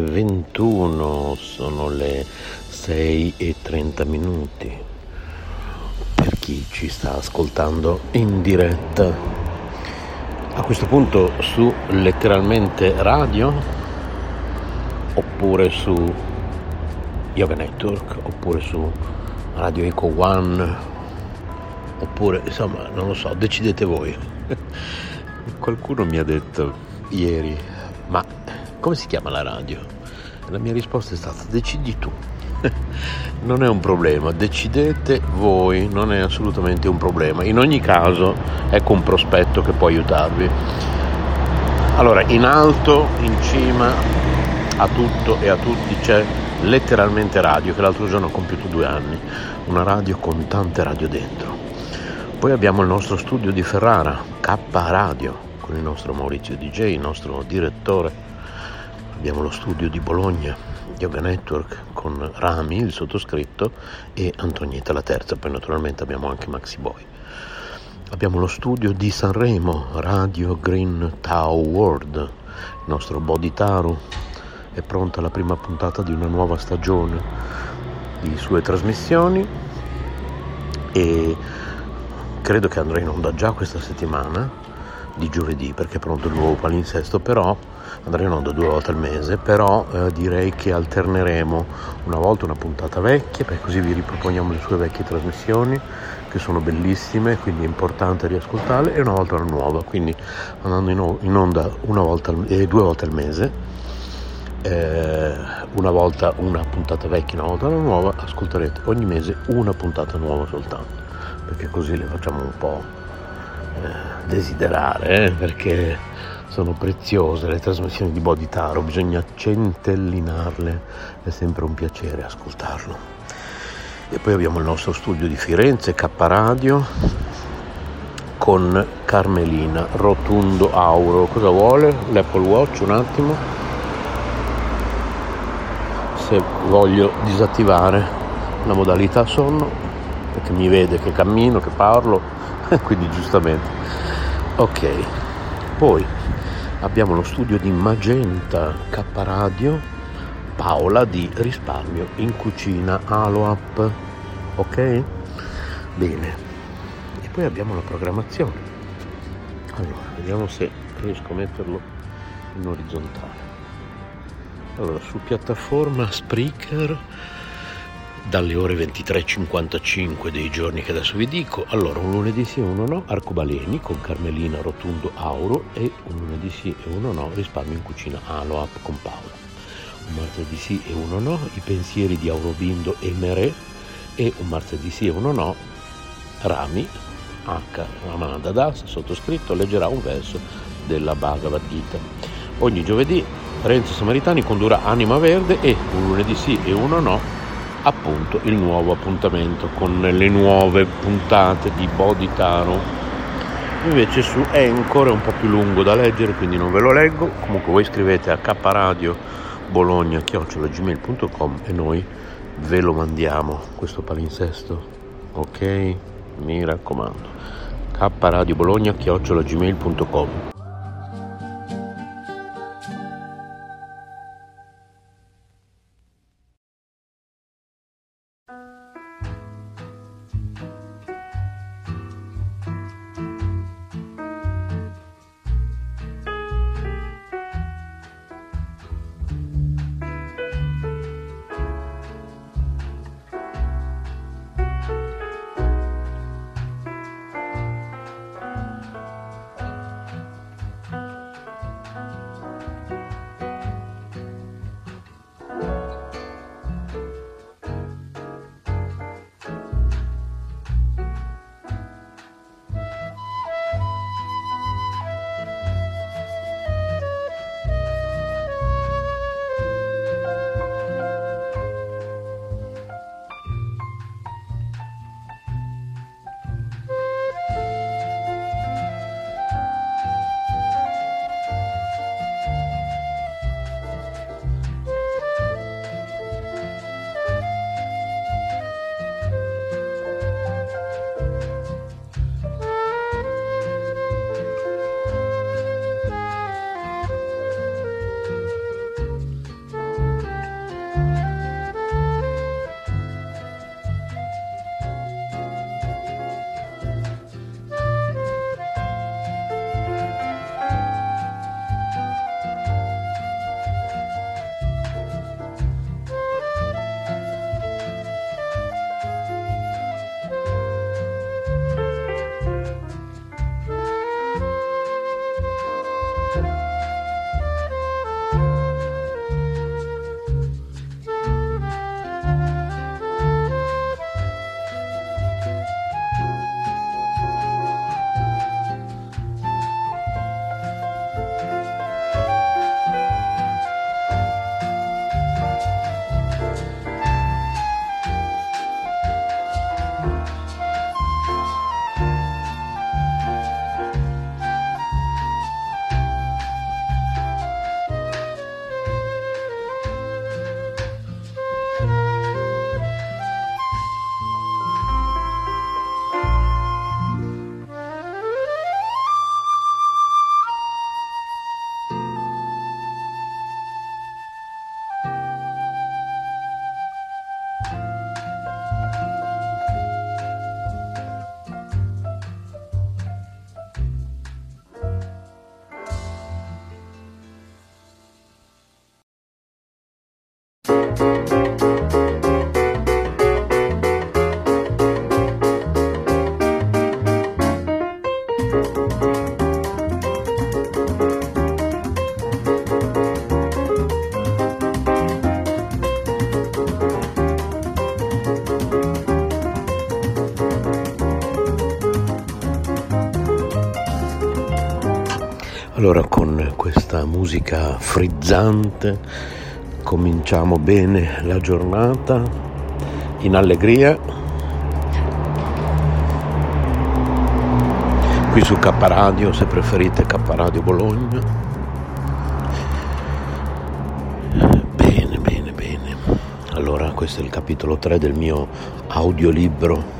2021 sono le 6 e 30 minuti per chi ci sta ascoltando in diretta. A questo punto su letteralmente radio oppure su Yoga Network oppure su Radio Eco One oppure insomma non lo so, decidete voi. Qualcuno mi ha detto ieri, come si chiama la radio? La mia risposta è stata decidi tu. non è un problema, decidete voi, non è assolutamente un problema. In ogni caso ecco un prospetto che può aiutarvi. Allora, in alto, in cima a tutto e a tutti c'è letteralmente radio, che l'altro giorno ha compiuto due anni, una radio con tante radio dentro. Poi abbiamo il nostro studio di Ferrara, K Radio, con il nostro Maurizio DJ, il nostro direttore. Abbiamo lo studio di Bologna, Yoga Network con Rami, il sottoscritto, e Antonietta la terza, poi naturalmente abbiamo anche Maxi Boy. Abbiamo lo studio di Sanremo, Radio Green Tau World, il nostro Bodhitaru. È pronta la prima puntata di una nuova stagione di sue trasmissioni e credo che andrà in onda già questa settimana di giovedì perché è pronto il nuovo palinsesto, però onda due volte al mese, però eh, direi che alterneremo una volta una puntata vecchia, perché così vi riproponiamo le sue vecchie trasmissioni che sono bellissime, quindi è importante riascoltarle, e una volta una nuova, quindi andando in onda una volta eh, due volte al mese, eh, una volta una puntata vecchia, una volta una nuova, ascolterete ogni mese una puntata nuova soltanto, perché così le facciamo un po' Eh, desiderare eh, perché sono preziose le trasmissioni di Bodhitaro, bisogna centellinarle, è sempre un piacere ascoltarlo. E poi abbiamo il nostro studio di Firenze, K Radio, con Carmelina Rotundo Auro. Cosa vuole? L'Apple Watch un attimo. Se voglio disattivare la modalità sonno, perché mi vede che cammino, che parlo, quindi giustamente. Ok, poi abbiamo lo studio di Magenta K Radio, Paola di risparmio in cucina Aloap. Ok? Bene. E poi abbiamo la programmazione. Allora, vediamo se riesco a metterlo in orizzontale. Allora, su piattaforma Spreaker dalle ore 23.55 dei giorni che adesso vi dico. Allora, un lunedì sì e uno no, arcobaleni con Carmelina Rotundo Auro e un lunedì sì e uno no, risparmio in cucina Aloap con Paola. Un martedì sì e uno no, i pensieri di Aurobindo e Merè e un martedì sì e uno no, Rami H. Ramananda Das, sottoscritto, leggerà un verso della Bhagavad Gita. Ogni giovedì Renzo Samaritani condurrà Anima Verde e un lunedì sì e uno no appunto il nuovo appuntamento con le nuove puntate di Body Taro. Invece su Anchor è un po' più lungo da leggere, quindi non ve lo leggo. Comunque voi scrivete a kradio bologna chiocciolagmail.com e noi ve lo mandiamo questo palinsesto. Ok? Mi raccomando. kradio bologna chiocciolagmail.com musica frizzante cominciamo bene la giornata in allegria. Qui su K Radio, se preferite K Radio Bologna. Bene, bene, bene. Allora questo è il capitolo 3 del mio audiolibro.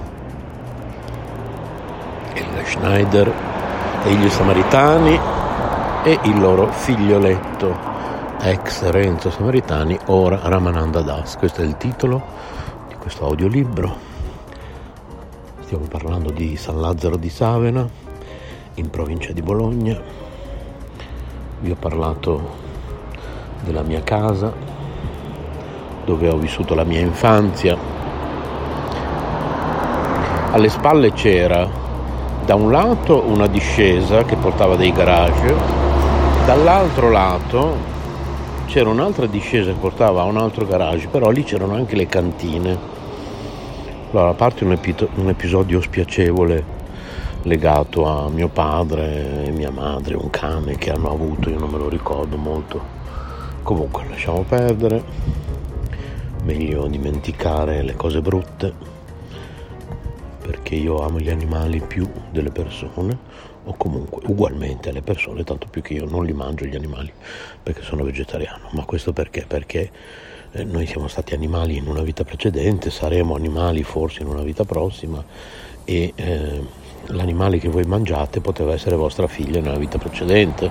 Schneider e gli Samaritani e il loro figlioletto, ex Renzo Samaritani, ora Ramananda Das. Questo è il titolo di questo audiolibro. Stiamo parlando di San Lazzaro di Savena, in provincia di Bologna. Vi ho parlato della mia casa, dove ho vissuto la mia infanzia. Alle spalle c'era da un lato una discesa che portava dei garage Dall'altro lato c'era un'altra discesa che portava a un altro garage, però lì c'erano anche le cantine. Allora, a parte un, epi- un episodio spiacevole legato a mio padre e mia madre, un cane che hanno avuto, io non me lo ricordo molto. Comunque, lasciamo perdere. Meglio dimenticare le cose brutte, perché io amo gli animali più delle persone o comunque ugualmente alle persone, tanto più che io non li mangio gli animali perché sono vegetariano. Ma questo perché? Perché eh, noi siamo stati animali in una vita precedente, saremo animali forse in una vita prossima e eh, l'animale che voi mangiate poteva essere vostra figlia nella vita precedente.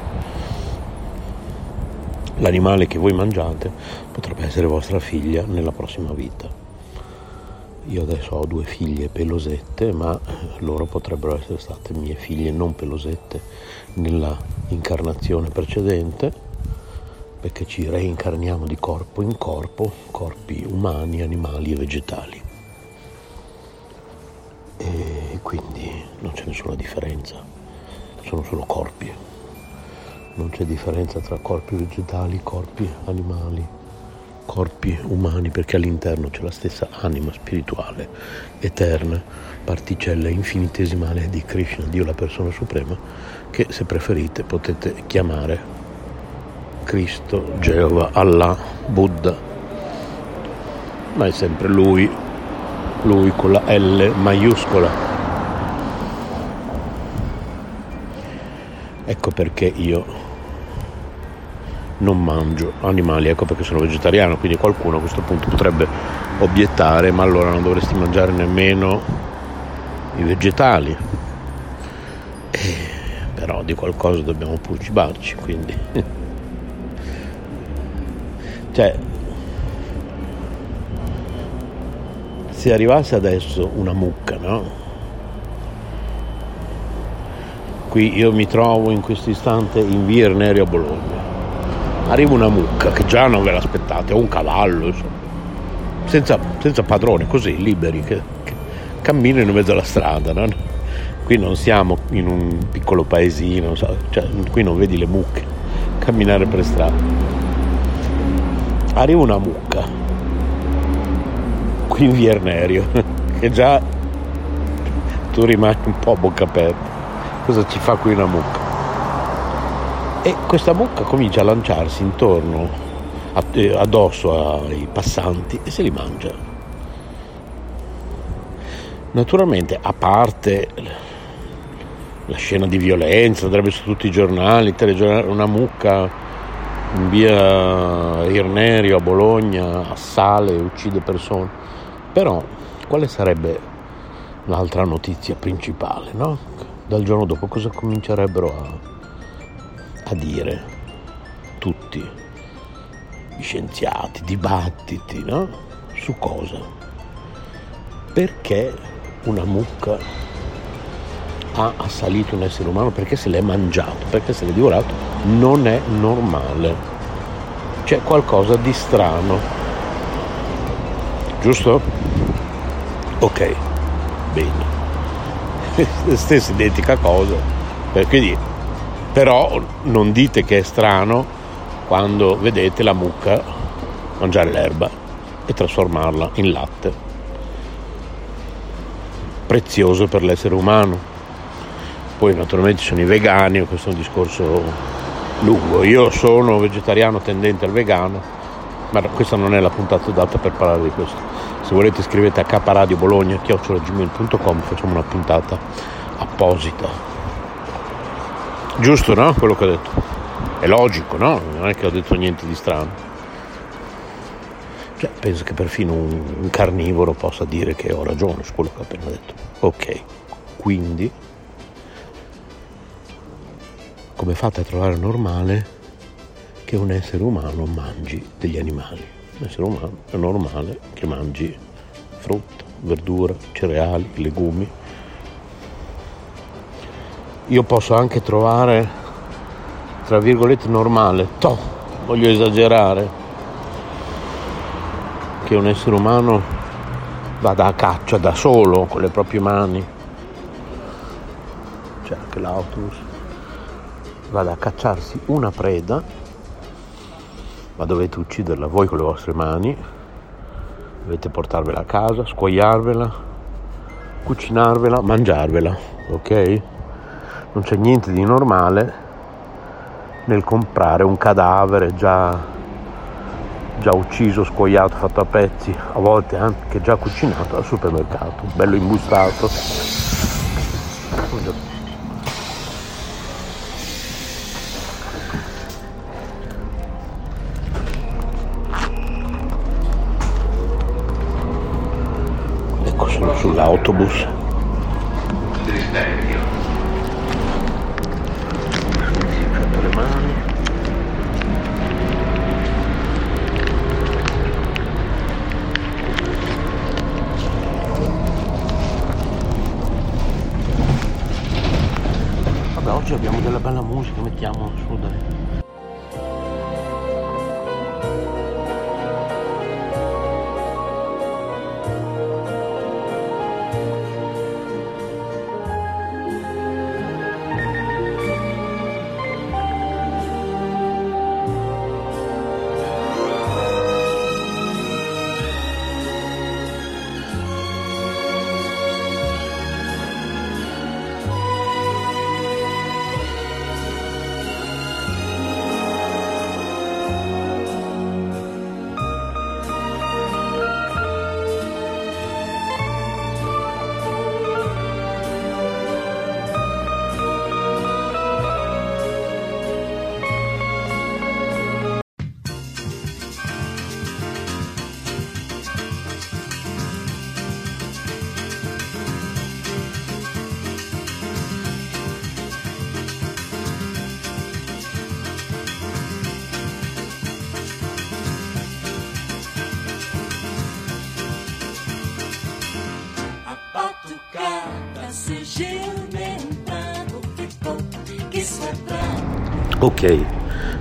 L'animale che voi mangiate potrebbe essere vostra figlia nella prossima vita. Io adesso ho due figlie pelosette, ma loro potrebbero essere state mie figlie non pelosette nella incarnazione precedente, perché ci reincarniamo di corpo in corpo, corpi umani, animali e vegetali. E quindi non c'è nessuna differenza, sono solo corpi. Non c'è differenza tra corpi vegetali corpi animali corpi umani perché all'interno c'è la stessa anima spirituale, eterna, particella infinitesimale di Krishna, Dio la persona suprema, che se preferite potete chiamare Cristo, Geova, Allah, Buddha, ma è sempre Lui, Lui con la L maiuscola. Ecco perché io non mangio animali, ecco perché sono vegetariano, quindi qualcuno a questo punto potrebbe obiettare, ma allora non dovresti mangiare nemmeno i vegetali. Eh, però di qualcosa dobbiamo pur cibarci, quindi... cioè, se arrivasse adesso una mucca, no? Qui io mi trovo in questo istante in via Ernerio a Bologna arriva una mucca che già non ve l'aspettate, o un cavallo, senza, senza, padrone, così, liberi, che, che camminano in mezzo alla strada. No? Qui non siamo in un piccolo paesino, cioè, qui non vedi le mucche camminare per strada. Arriva una mucca, qui in Viernerio, che già tu rimani un po' a bocca aperta. Cosa ci fa qui una mucca? E questa mucca comincia a lanciarsi intorno, eh, addosso ai passanti e se li mangia. Naturalmente, a parte la scena di violenza, andrebbe su tutti i giornali, telegiornali, una mucca in via Irnerio a Bologna assale e uccide persone. Però quale sarebbe l'altra notizia principale, no? Dal giorno dopo cosa comincerebbero a a dire tutti, gli scienziati, dibattiti, no? Su cosa? Perché una mucca ha assalito un essere umano? Perché se l'è mangiato? Perché se l'è divorato? Non è normale. C'è qualcosa di strano. Giusto? Ok, bene. Stessa identica cosa. Perché dire però non dite che è strano quando vedete la mucca mangiare l'erba e trasformarla in latte. Prezioso per l'essere umano. Poi naturalmente ci sono i vegani, questo è un discorso lungo. Io sono vegetariano tendente al vegano, ma questa non è la puntata data per parlare di questo. Se volete scrivete a kradiobologna.gmail.com facciamo una puntata apposita. Giusto, no? Quello che ho detto. È logico, no? Non è che ho detto niente di strano. Cioè, penso che perfino un, un carnivoro possa dire che ho ragione su quello che ho appena detto. Ok, quindi come fate a trovare normale che un essere umano mangi degli animali? Un essere umano è normale che mangi frutta, verdura, cereali, legumi. Io posso anche trovare, tra virgolette, normale, to, voglio esagerare, che un essere umano vada a caccia da solo con le proprie mani. C'è anche l'autobus. Vada a cacciarsi una preda, ma dovete ucciderla voi con le vostre mani, dovete portarvela a casa, scuoiarvela, cucinarvela, mangiarvela, ok? Non c'è niente di normale nel comprare un cadavere già, già ucciso, scuoiato, fatto a pezzi, a volte anche già cucinato al supermercato, bello imbustato. Ecco, sono sull'autobus. Ok,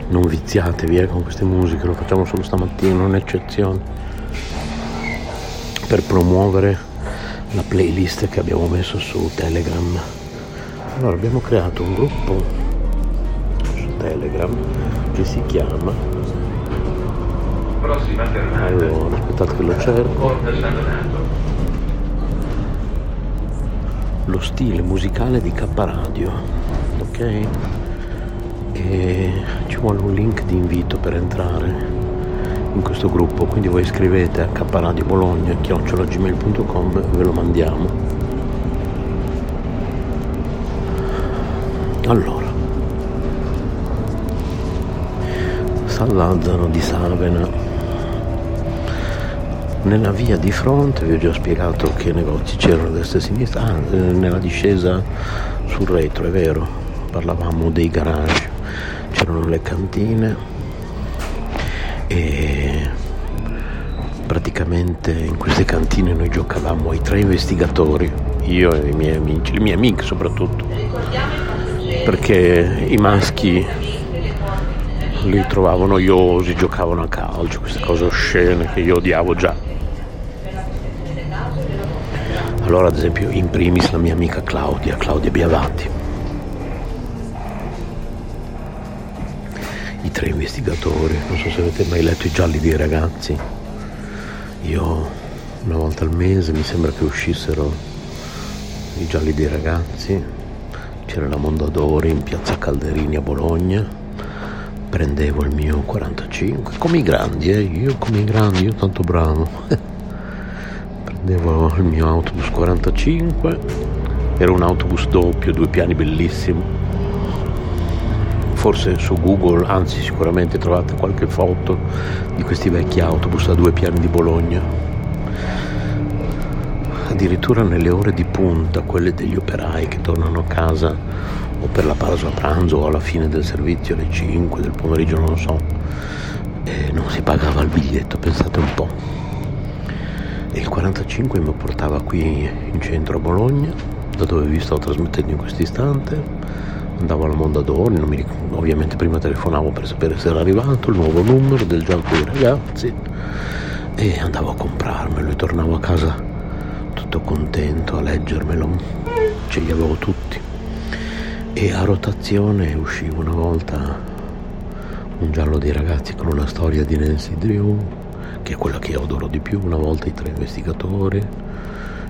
non viziatevi con queste musiche, lo facciamo solo stamattina, non è eccezione. Per promuovere la playlist che abbiamo messo su Telegram. Allora abbiamo creato un gruppo su Telegram che si chiama allora, aspettate che lo cerco. Lo stile musicale di K Radio. Ok? Ci vuole un link di invito per entrare in questo gruppo, quindi voi scrivete a kradio bologna chiocciolagmail.com ve lo mandiamo. Allora, San Lazzaro di Savena. Nella via di fronte vi ho già spiegato che negozi c'erano a destra e a sinistra, ah, eh, nella discesa sul retro, è vero, parlavamo dei garage, c'erano le cantine e praticamente in queste cantine noi giocavamo ai tre investigatori, io e i miei amici, le mie amiche soprattutto, perché i maschi li trovavo noiosi, giocavano a calcio, queste cose oscene che io odiavo già. Allora ad esempio in primis la mia amica Claudia, Claudia Biavati. Tre investigatori, non so se avete mai letto i gialli dei ragazzi. Io una volta al mese mi sembra che uscissero i gialli dei ragazzi. C'era la Mondadori in piazza Calderini a Bologna prendevo il mio 45, come i grandi, eh? io come i grandi, io tanto bravo. prendevo il mio autobus 45, era un autobus doppio, due piani bellissimo. Forse su Google, anzi sicuramente trovate qualche foto di questi vecchi autobus a due piani di Bologna. Addirittura nelle ore di punta, quelle degli operai che tornano a casa o per la pausa pranzo o alla fine del servizio alle 5 del pomeriggio, non so, e non si pagava il biglietto, pensate un po'. E il 45 mi portava qui in centro a Bologna, da dove vi sto trasmettendo in questo istante. Andavo alla Mondadori, non mi ric- ovviamente prima telefonavo per sapere se era arrivato il nuovo numero del gioco dei ragazzi e andavo a comprarmelo e tornavo a casa tutto contento a leggermelo. Ce li avevo tutti. E a rotazione usciva una volta un giallo dei ragazzi con una storia di Nancy Drew, che è quella che io adoro di più, una volta i tre investigatori,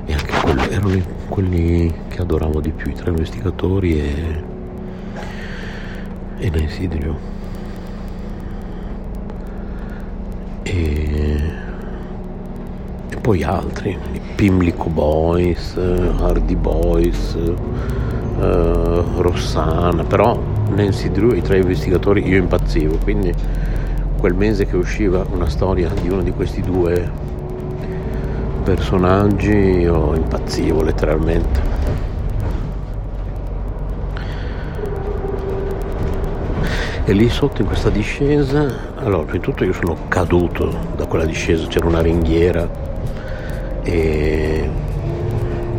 e anche quello, erano quelli che adoravo di più, i tre investigatori e, e Nancy Drew. E, e poi altri, Pimlico Boys, Hardy Boys, eh, Rossana, però Nancy Drew e i tre investigatori io impazzivo, quindi quel mese che usciva una storia di uno di questi due personaggi io impazzivo letteralmente. E lì sotto in questa discesa, allora prima di tutto io sono caduto da quella discesa, c'era una ringhiera e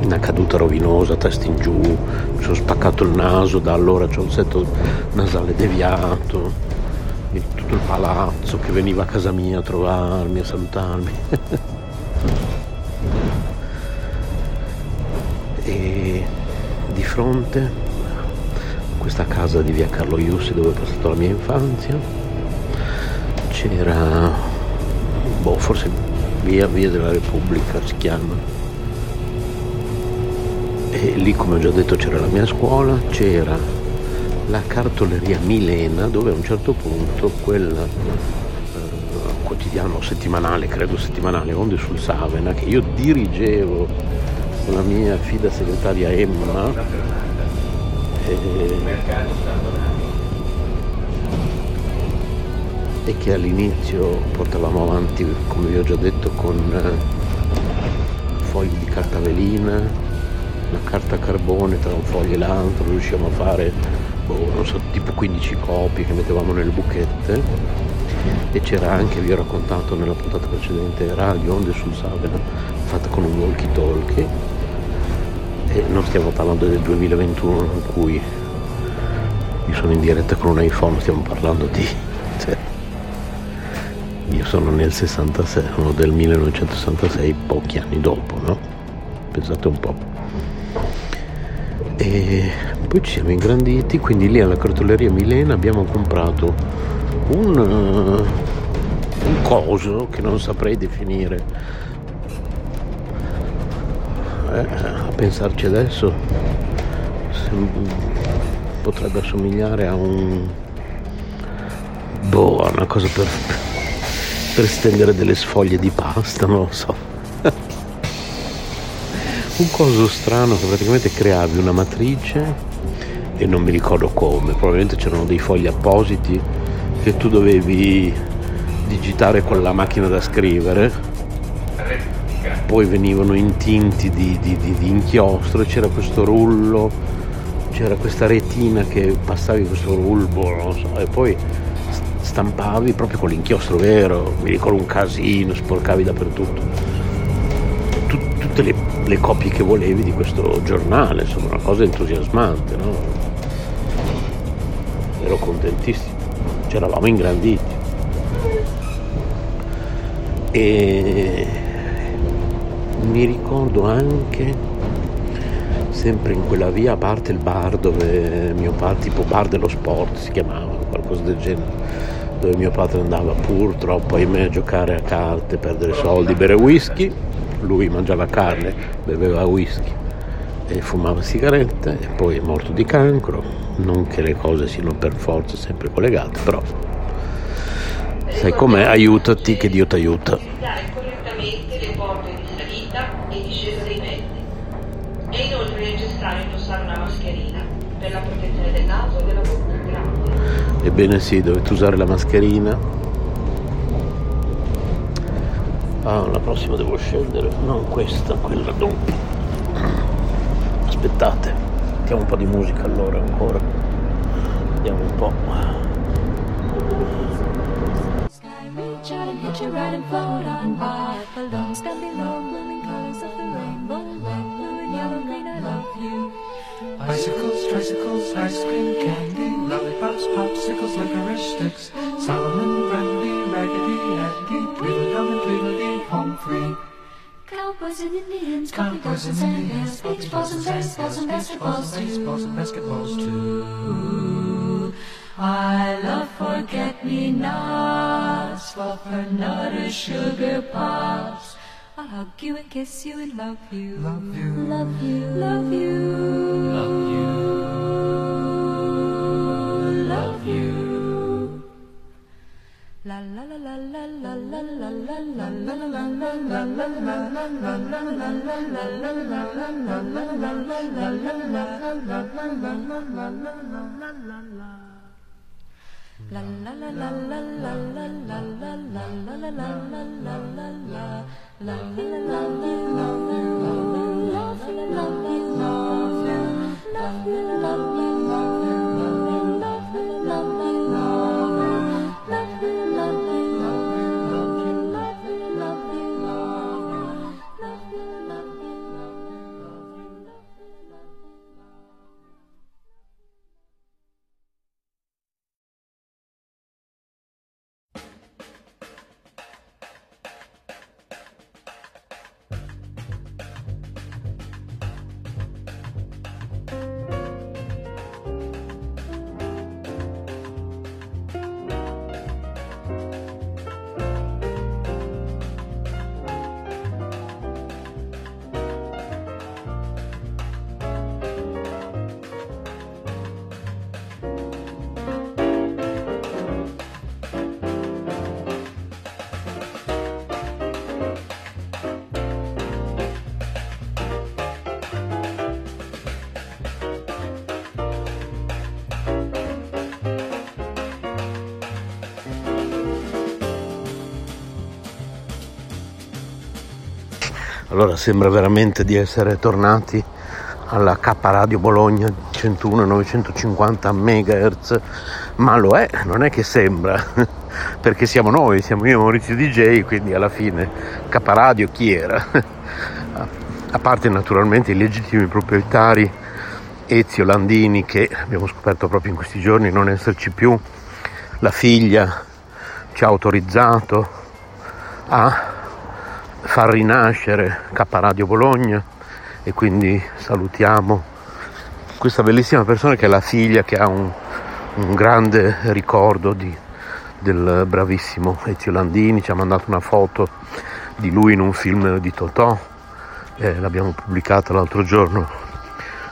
una caduta rovinosa, testa in giù, mi sono spaccato il naso, da allora c'ho un setto nasale deviato, e tutto il palazzo che veniva a casa mia a trovarmi, a salutarmi. e di fronte questa casa di via Carlo Iussi dove ho passato la mia infanzia. C'era, boh, forse via, via della Repubblica si chiama. E lì come ho già detto c'era la mia scuola, c'era la cartoleria Milena dove a un certo punto quel eh, quotidiano settimanale, credo settimanale, Onde sul Savena, che io dirigevo con la mia fida segretaria Emma, e, che all'inizio portavamo avanti, come vi ho già detto, con eh, fogli di carta velina, una carta carbone tra un foglio e l'altro, riusciamo a fare, boh, non so, tipo 15 copie che mettevamo nelle buchette e c'era anche, vi ho raccontato nella puntata precedente, radio Onde sul Savena, fatta con un walkie talkie non stiamo parlando del 2021 in cui io sono in diretta con un iPhone, stiamo parlando di... Cioè, io sono nel 66, sono del 1966, pochi anni dopo, no? Pensate un po'. E poi ci siamo ingranditi, quindi lì alla cartoleria Milena abbiamo comprato un, uh, un coso che non saprei definire. Eh, a pensarci adesso potrebbe assomigliare a un boh, a una cosa per, per stendere delle sfoglie di pasta, non lo so. un coso strano che praticamente creavi una matrice e non mi ricordo come, probabilmente c'erano dei fogli appositi che tu dovevi digitare con la macchina da scrivere poi venivano intinti di, di, di, di inchiostro e c'era questo rullo c'era questa retina che passavi questo rulbo non so, e poi stampavi proprio con l'inchiostro vero mi ricordo un casino sporcavi dappertutto Tut- tutte le, le copie che volevi di questo giornale insomma una cosa entusiasmante no? ero contentissimo ci eravamo ingranditi e mi ricordo anche sempre in quella via a parte il bar dove mio padre tipo bar dello sport si chiamava qualcosa del genere dove mio padre andava purtroppo ahimè a giocare a carte perdere soldi bere whisky lui mangiava carne beveva whisky e fumava sigarette e poi è morto di cancro non che le cose siano per forza sempre collegate però Sai com'è? Aiutati che Dio ti aiuta. Ebbene sì, dovete usare la mascherina. Ah, la prossima devo scendere, non questa, quella dopo. Aspettate, mettiamo un po' di musica allora ancora. Vediamo un po'. Bicycles, tricycles, ice cream cans. Lollipops, popsicles, licorice sticks, Solomon, Brandy, Raggedy Andy, Tweedledum and Tweedledee, home free. Cowboys and Indians, cowboys and Indians, beach balls and baseballs and basketballs too. baseballs and basketballs too. I love forget-me-nots, fluffernutter, sugar pops. I'll hug you and kiss you and love you. Love you. Love you. Love you. Love you. Love you, love you, Allora sembra veramente di essere tornati alla K Radio Bologna 101 950 MHz, ma lo è, non è che sembra, perché siamo noi, siamo io e Maurizio DJ, quindi alla fine K Radio chi era? A parte naturalmente i legittimi proprietari Ezio Landini che abbiamo scoperto proprio in questi giorni non esserci più, la figlia ci ha autorizzato a far rinascere K Radio Bologna e quindi salutiamo questa bellissima persona che è la figlia che ha un, un grande ricordo di, del bravissimo Ezio Landini, ci ha mandato una foto di lui in un film di Totò, eh, l'abbiamo pubblicata l'altro giorno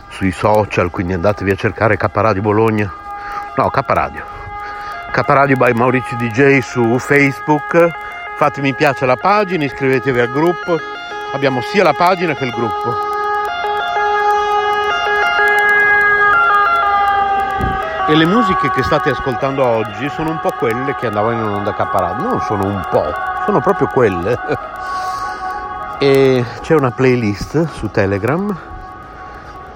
sui social, quindi andatevi a cercare K Radio Bologna, no K Radio, K Radio by Maurizio DJ su Facebook, fate mi piace alla pagina, iscrivetevi al gruppo, abbiamo sia la pagina che il gruppo. E le musiche che state ascoltando oggi sono un po' quelle che andavano in onda Radio, non sono un po', sono proprio quelle. E c'è una playlist su Telegram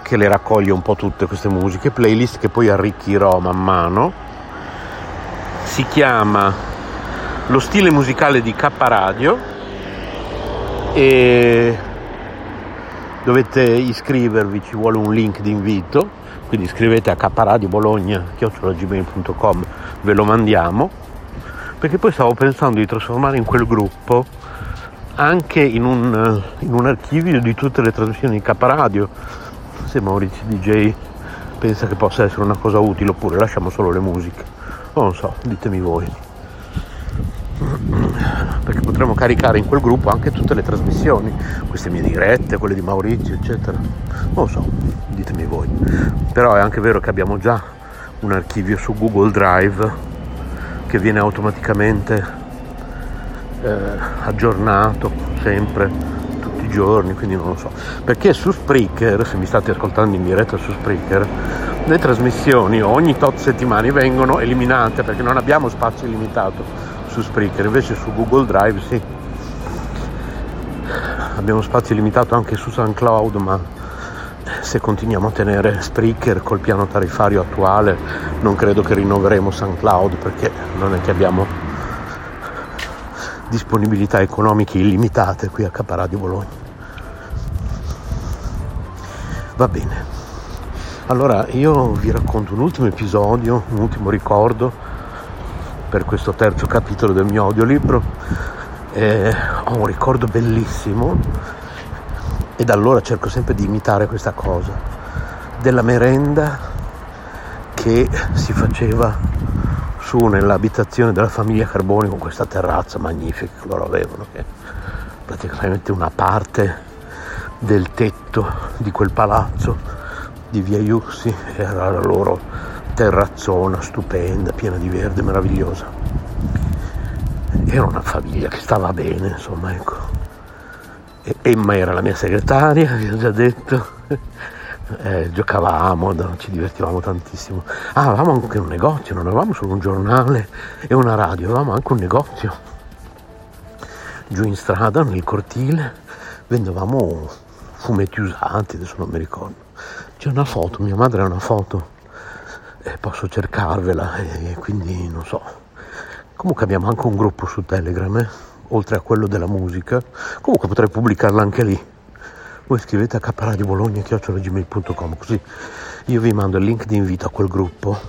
che le raccoglie un po' tutte queste musiche, playlist che poi arricchirò man mano. Si chiama Lo stile musicale di K Radio e dovete iscrivervi, ci vuole un link di invito, quindi iscrivete a kradiobologna.com, ve lo mandiamo, perché poi stavo pensando di trasformare in quel gruppo anche in un, in un archivio di tutte le trasmissioni di K Radio, se Maurizio DJ pensa che possa essere una cosa utile oppure lasciamo solo le musiche, non lo so, ditemi voi perché potremmo caricare in quel gruppo anche tutte le trasmissioni, queste mie dirette, quelle di Maurizio, eccetera. Non lo so, ditemi voi. Però è anche vero che abbiamo già un archivio su Google Drive che viene automaticamente eh, aggiornato sempre tutti i giorni, quindi non lo so. Perché su Spreaker, se mi state ascoltando in diretta su Spreaker, le trasmissioni ogni tot settimane vengono eliminate perché non abbiamo spazio illimitato su Spreaker, invece su Google Drive sì. Abbiamo spazio limitato anche su SoundCloud, ma se continuiamo a tenere Spreaker col piano tariffario attuale non credo che rinnoveremo SoundCloud perché non è che abbiamo disponibilità economiche illimitate qui a Caparà Bologna. Va bene. Allora io vi racconto un ultimo episodio, un ultimo ricordo per questo terzo capitolo del mio audiolibro. Eh, ho un ricordo bellissimo. E da allora cerco sempre di imitare questa cosa. Della merenda che si faceva su nell'abitazione della famiglia Carboni con questa terrazza magnifica che loro avevano che praticamente una parte del tetto di quel palazzo di via Iussi. Era la loro terrazzona stupenda piena di verde meravigliosa era una famiglia che stava bene insomma ecco e Emma era la mia segretaria vi ho già detto eh, giocavamo, ci divertivamo tantissimo. Ah, avevamo anche un negozio, non avevamo solo un giornale e una radio, avevamo anche un negozio. Giù in strada, nel cortile, vendevamo fumetti usati, adesso non mi ricordo. C'è una foto, mia madre ha una foto, e posso cercarvela e quindi non so. Comunque abbiamo anche un gruppo su Telegram, eh? oltre a quello della musica. Comunque potrei pubblicarla anche lì voi scrivete a caparadibologna.com così io vi mando il link di invito a quel gruppo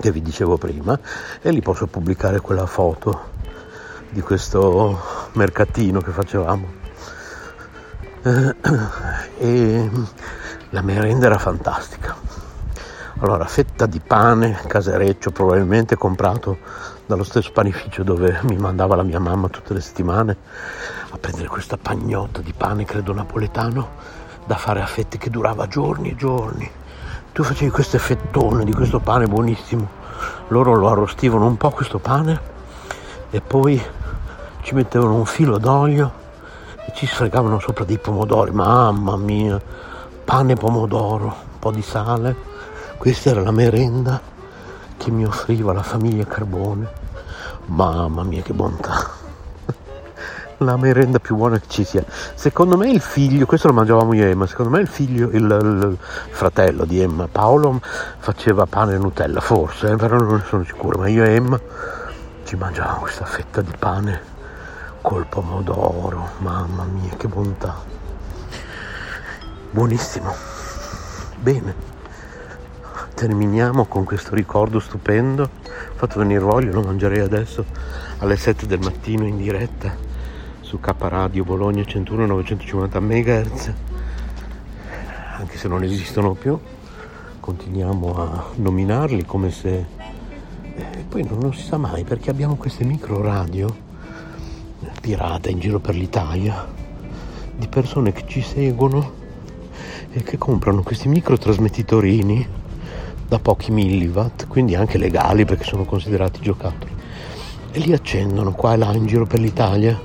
che vi dicevo prima e lì posso pubblicare quella foto di questo mercatino che facevamo e la merenda era fantastica allora fetta di pane casereccio probabilmente comprato dallo stesso panificio dove mi mandava la mia mamma tutte le settimane a prendere questa pagnotta di pane, credo napoletano, da fare a fette che durava giorni e giorni. Tu facevi queste fettone di questo pane buonissimo, loro lo arrostivano un po' questo pane e poi ci mettevano un filo d'olio e ci sfregavano sopra dei pomodori, mamma mia, pane pomodoro, un po' di sale. Questa era la merenda che mi offriva la famiglia Carbone. Mamma mia che bontà la merenda più buona che ci sia. Secondo me il figlio, questo lo mangiavamo io e Emma, secondo me il figlio, il, il fratello di Emma, Paolo, faceva pane e Nutella, forse, eh, però non ne sono sicuro, ma io e Emma ci mangiavamo questa fetta di pane col pomodoro, mamma mia che bontà. Buonissimo. Bene. Terminiamo con questo ricordo stupendo. Ho fatto venire voglia, lo mangerei adesso alle 7 del mattino in diretta su K Radio Bologna 101 950 MHz anche se non esistono più continuiamo a nominarli come se eh, poi non, non si sa mai perché abbiamo queste micro radio pirata in giro per l'Italia di persone che ci seguono e che comprano questi micro trasmettitorini da pochi milliwatt quindi anche legali perché sono considerati giocattoli. E li accendono qua e là in giro per l'Italia.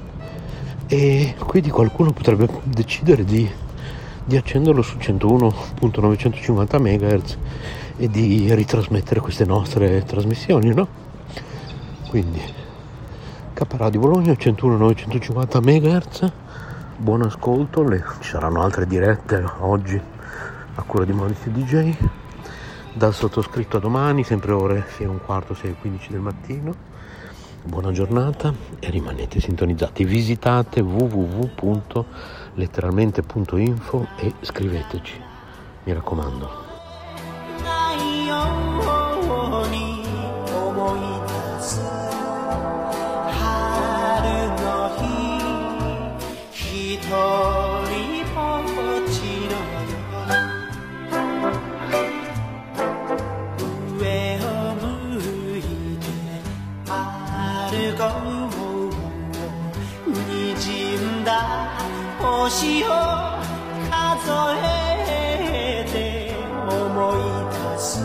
E quindi qualcuno potrebbe decidere di, di accenderlo su 101.950 MHz e di ritrasmettere queste nostre trasmissioni, no? Quindi K Bologna 101.950 MHz, buon ascolto, le, ci saranno altre dirette oggi a cura di Maurizio DJ, dal sottoscritto a domani, sempre ore 6 e un quarto, 6 e 15 del mattino buona giornata e rimanete sintonizzati. Visitate www.letteralmente.info e scriveteci, mi raccomando. 数えて思い出す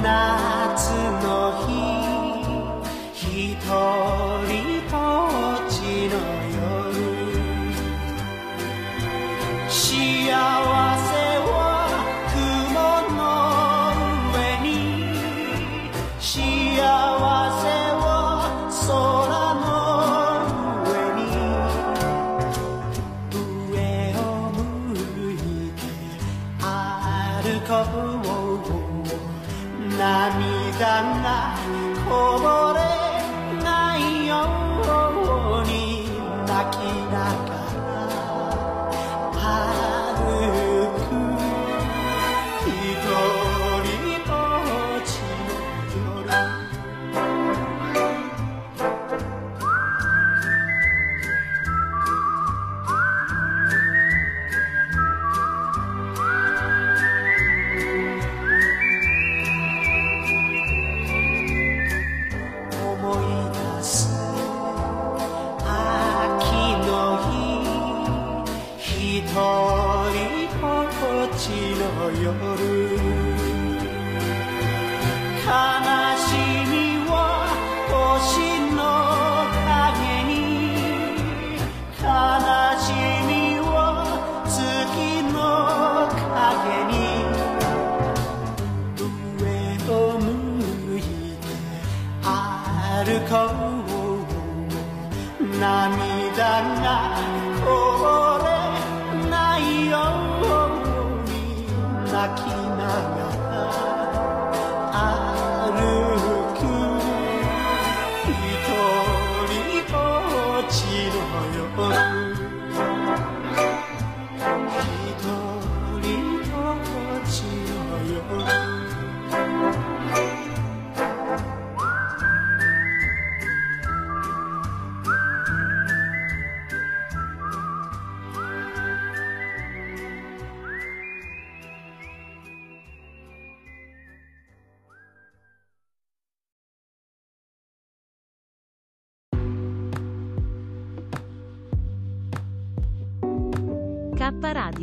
夏の日涙がこぼれ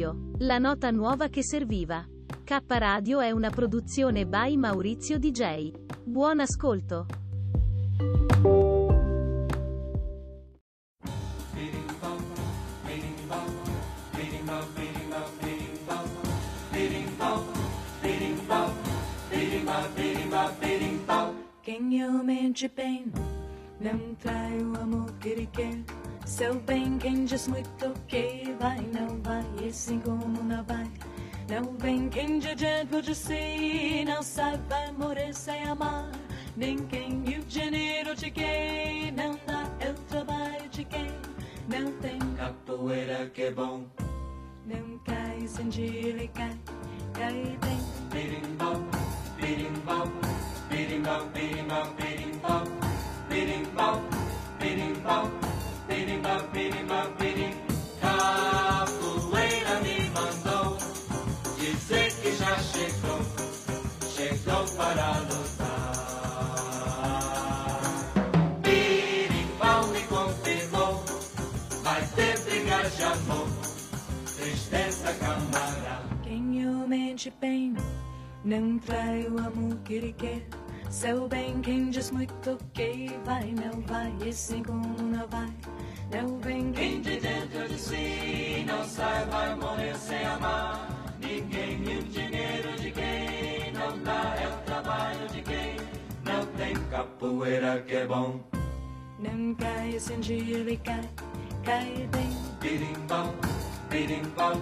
Radio. La nota nuova che serviva. K Radio è una produzione by Maurizio DJ. Buon ascolto. que é bom. Não cai sem ele cai bem. Birimbau, birimbau, birimbau, birimbau, birimbau, birimbau, birimbau, birimbau, birimbau, birimbau. realmente bem. Não trai o amor que ele quer. Seu bem, quem diz muito que vai, não vai, e segundo não vai. Não vem quem de dentro de si não sai, vai morrer sem amar. Ninguém e o dinheiro de quem não dá é o trabalho de quem não tem capoeira que é bom. Não cai, sem dia ele cai, cai bem. Birimbau, birimbau.